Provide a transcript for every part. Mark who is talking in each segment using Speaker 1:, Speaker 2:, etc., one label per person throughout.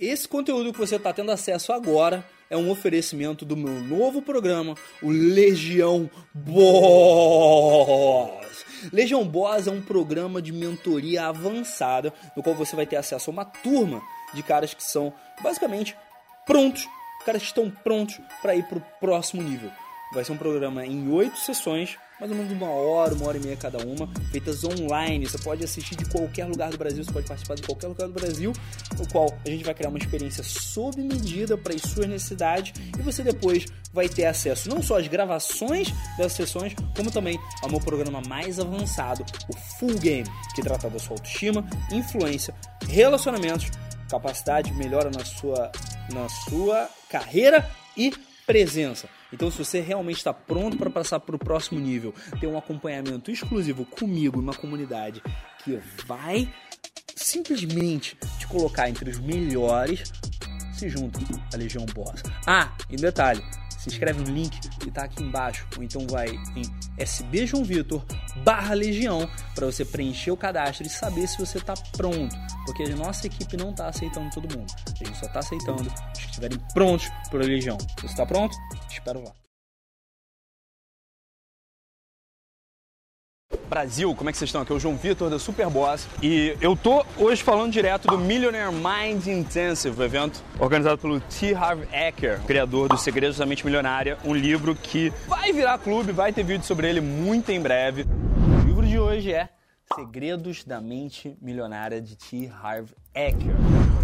Speaker 1: Esse conteúdo que você está tendo acesso agora é um oferecimento do meu novo programa, o Legião Boss. Legião Boss é um programa de mentoria avançada, no qual você vai ter acesso a uma turma de caras que são basicamente prontos, caras que estão prontos para ir para o próximo nível. Vai ser um programa em oito sessões, mais ou menos uma hora, uma hora e meia cada uma, feitas online. Você pode assistir de qualquer lugar do Brasil, você pode participar de qualquer lugar do Brasil, no qual a gente vai criar uma experiência sob medida para as suas necessidades e você depois vai ter acesso não só às gravações das sessões, como também ao meu programa mais avançado, o Full Game, que trata da sua autoestima, influência, relacionamentos, capacidade, melhora na sua, na sua carreira e presença. Então, se você realmente está pronto para passar para o próximo nível, ter um acompanhamento exclusivo comigo, uma comunidade que vai simplesmente te colocar entre os melhores, se junta à Legião Boss. Ah, e detalhe, se inscreve no link que está aqui embaixo, ou então vai em SB João Vitor barra Legião para você preencher o cadastro e saber se você está pronto, porque a nossa equipe não está aceitando todo mundo, a gente só está aceitando os que estiverem prontos para a Legião. Você está pronto? Espero lá. Brasil, como é que vocês estão? Aqui é o João Vitor da Superboss e eu tô hoje falando direto do Millionaire Mind Intensive, evento organizado pelo T. Harv Eker, criador dos Segredos da Mente Milionária, um livro que vai virar clube, vai ter vídeo sobre ele muito em breve. O livro de hoje é Segredos da Mente Milionária de T. Harv Eker.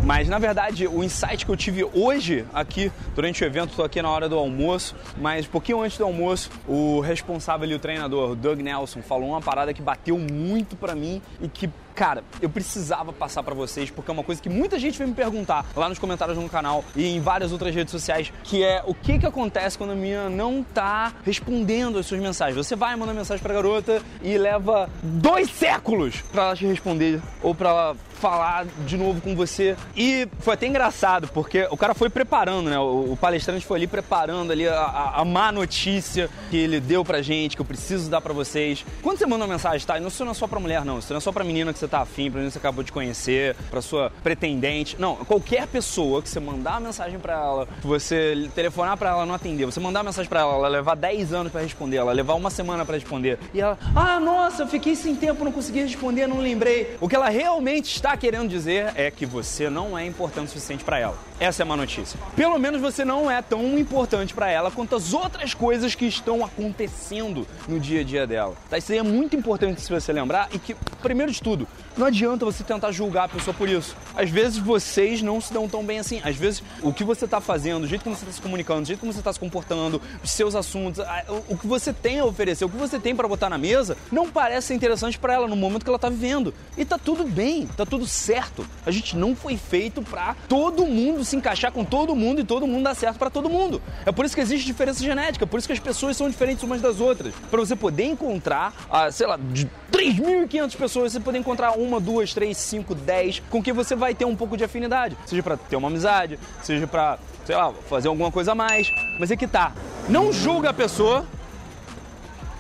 Speaker 1: Mas na verdade, o insight que eu tive hoje aqui durante o evento, estou aqui na hora do almoço, mas um pouquinho antes do almoço, o responsável e o treinador, o Doug Nelson, falou uma parada que bateu muito para mim e que cara, eu precisava passar para vocês porque é uma coisa que muita gente vem me perguntar lá nos comentários no canal e em várias outras redes sociais, que é o que que acontece quando a menina não tá respondendo as suas mensagens. Você vai mandar mensagem pra garota e leva dois séculos para ela te responder ou para ela falar de novo com você. E foi até engraçado, porque o cara foi preparando, né? O, palestrante foi ali preparando ali a, a, a, má notícia que ele deu pra gente, que eu preciso dar pra vocês. Quando você manda uma mensagem, tá? Isso não é só pra mulher, não. Isso não é só pra menina que você tá afim, pra que você acabou de conhecer, pra sua pretendente. Não, qualquer pessoa que você mandar uma mensagem pra ela, você telefonar pra ela não atender, você mandar uma mensagem pra ela, ela levar 10 anos pra responder, ela levar uma semana pra responder, e ela, ah, nossa, eu fiquei sem tempo, não consegui responder, não lembrei. O que ela realmente está está querendo dizer é que você não é importante o suficiente para ela. Essa é uma notícia. Pelo menos você não é tão importante para ela quanto as outras coisas que estão acontecendo no dia a dia dela. Tá? Isso aí é muito importante se você lembrar e que, primeiro de tudo, não adianta você tentar julgar a pessoa por isso. Às vezes vocês não se dão tão bem assim. Às vezes o que você está fazendo, o jeito como você está se comunicando, o jeito como você está se comportando, os seus assuntos, o que você tem a oferecer, o que você tem para botar na mesa, não parece ser interessante para ela no momento que ela está vivendo. E tá tudo bem, tá tudo certo. A gente não foi feito para todo mundo se encaixar com todo mundo e todo mundo dar certo para todo mundo. É por isso que existe diferença genética, por isso que as pessoas são diferentes umas das outras. Para você poder encontrar, ah, sei lá, de 3.500 pessoas, você poder encontrar um uma, duas, três, cinco, dez, com quem você vai ter um pouco de afinidade. Seja para ter uma amizade, seja para, sei lá, fazer alguma coisa a mais. Mas é que tá. Não julga a pessoa.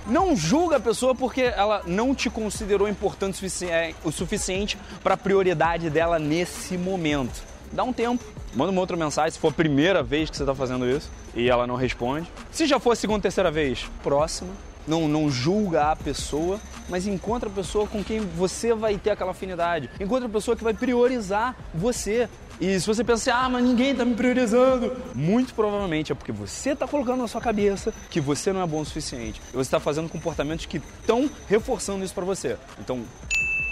Speaker 1: Não julga a pessoa porque ela não te considerou importante é, o suficiente para a prioridade dela nesse momento. Dá um tempo, manda uma outra mensagem se for a primeira vez que você está fazendo isso e ela não responde. Se já for a segunda, terceira vez, próxima não, não julga a pessoa, mas encontra a pessoa com quem você vai ter aquela afinidade. Encontra a pessoa que vai priorizar você. E se você pensa assim, ah, mas ninguém está me priorizando, muito provavelmente é porque você está colocando na sua cabeça que você não é bom o suficiente. E você está fazendo comportamentos que estão reforçando isso para você. Então,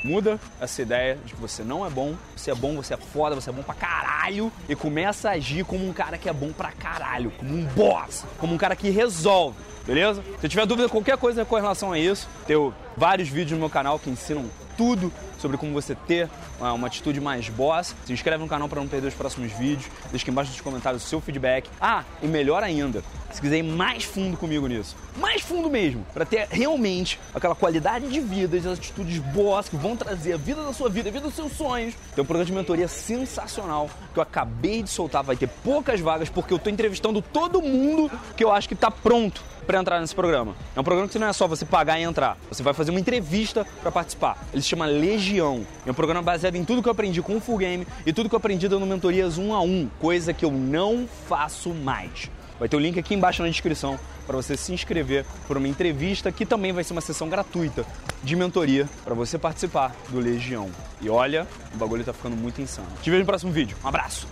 Speaker 1: Muda essa ideia de que você não é bom, você é bom, você é foda, você é bom pra caralho e começa a agir como um cara que é bom pra caralho, como um boss, como um cara que resolve beleza? Se tiver dúvida qualquer coisa com relação a isso, tenho vários vídeos no meu canal que ensinam tudo sobre como você ter uma atitude mais boss. Se inscreve no canal para não perder os próximos vídeos. Deixa aqui embaixo nos comentários o seu feedback. Ah, e melhor ainda, se quiser ir mais fundo comigo nisso, mais fundo mesmo, para ter realmente aquela qualidade de vida, as atitudes boas que vão trazer a vida da sua vida, a vida dos seus sonhos. Tem um programa de mentoria sensacional que eu acabei de soltar, vai ter poucas vagas porque eu estou entrevistando todo mundo que eu acho que está pronto para entrar nesse programa. É um programa que não é só você pagar e entrar. Você vai fazer uma entrevista para participar. Ele se chama Legião. É um programa baseado em tudo que eu aprendi com o Full Game e tudo que eu aprendi dando mentorias um a um, coisa que eu não faço mais. Vai ter o link aqui embaixo na descrição para você se inscrever por uma entrevista que também vai ser uma sessão gratuita de mentoria para você participar do Legião. E olha, o bagulho tá ficando muito insano. Te vejo no próximo vídeo. Um abraço.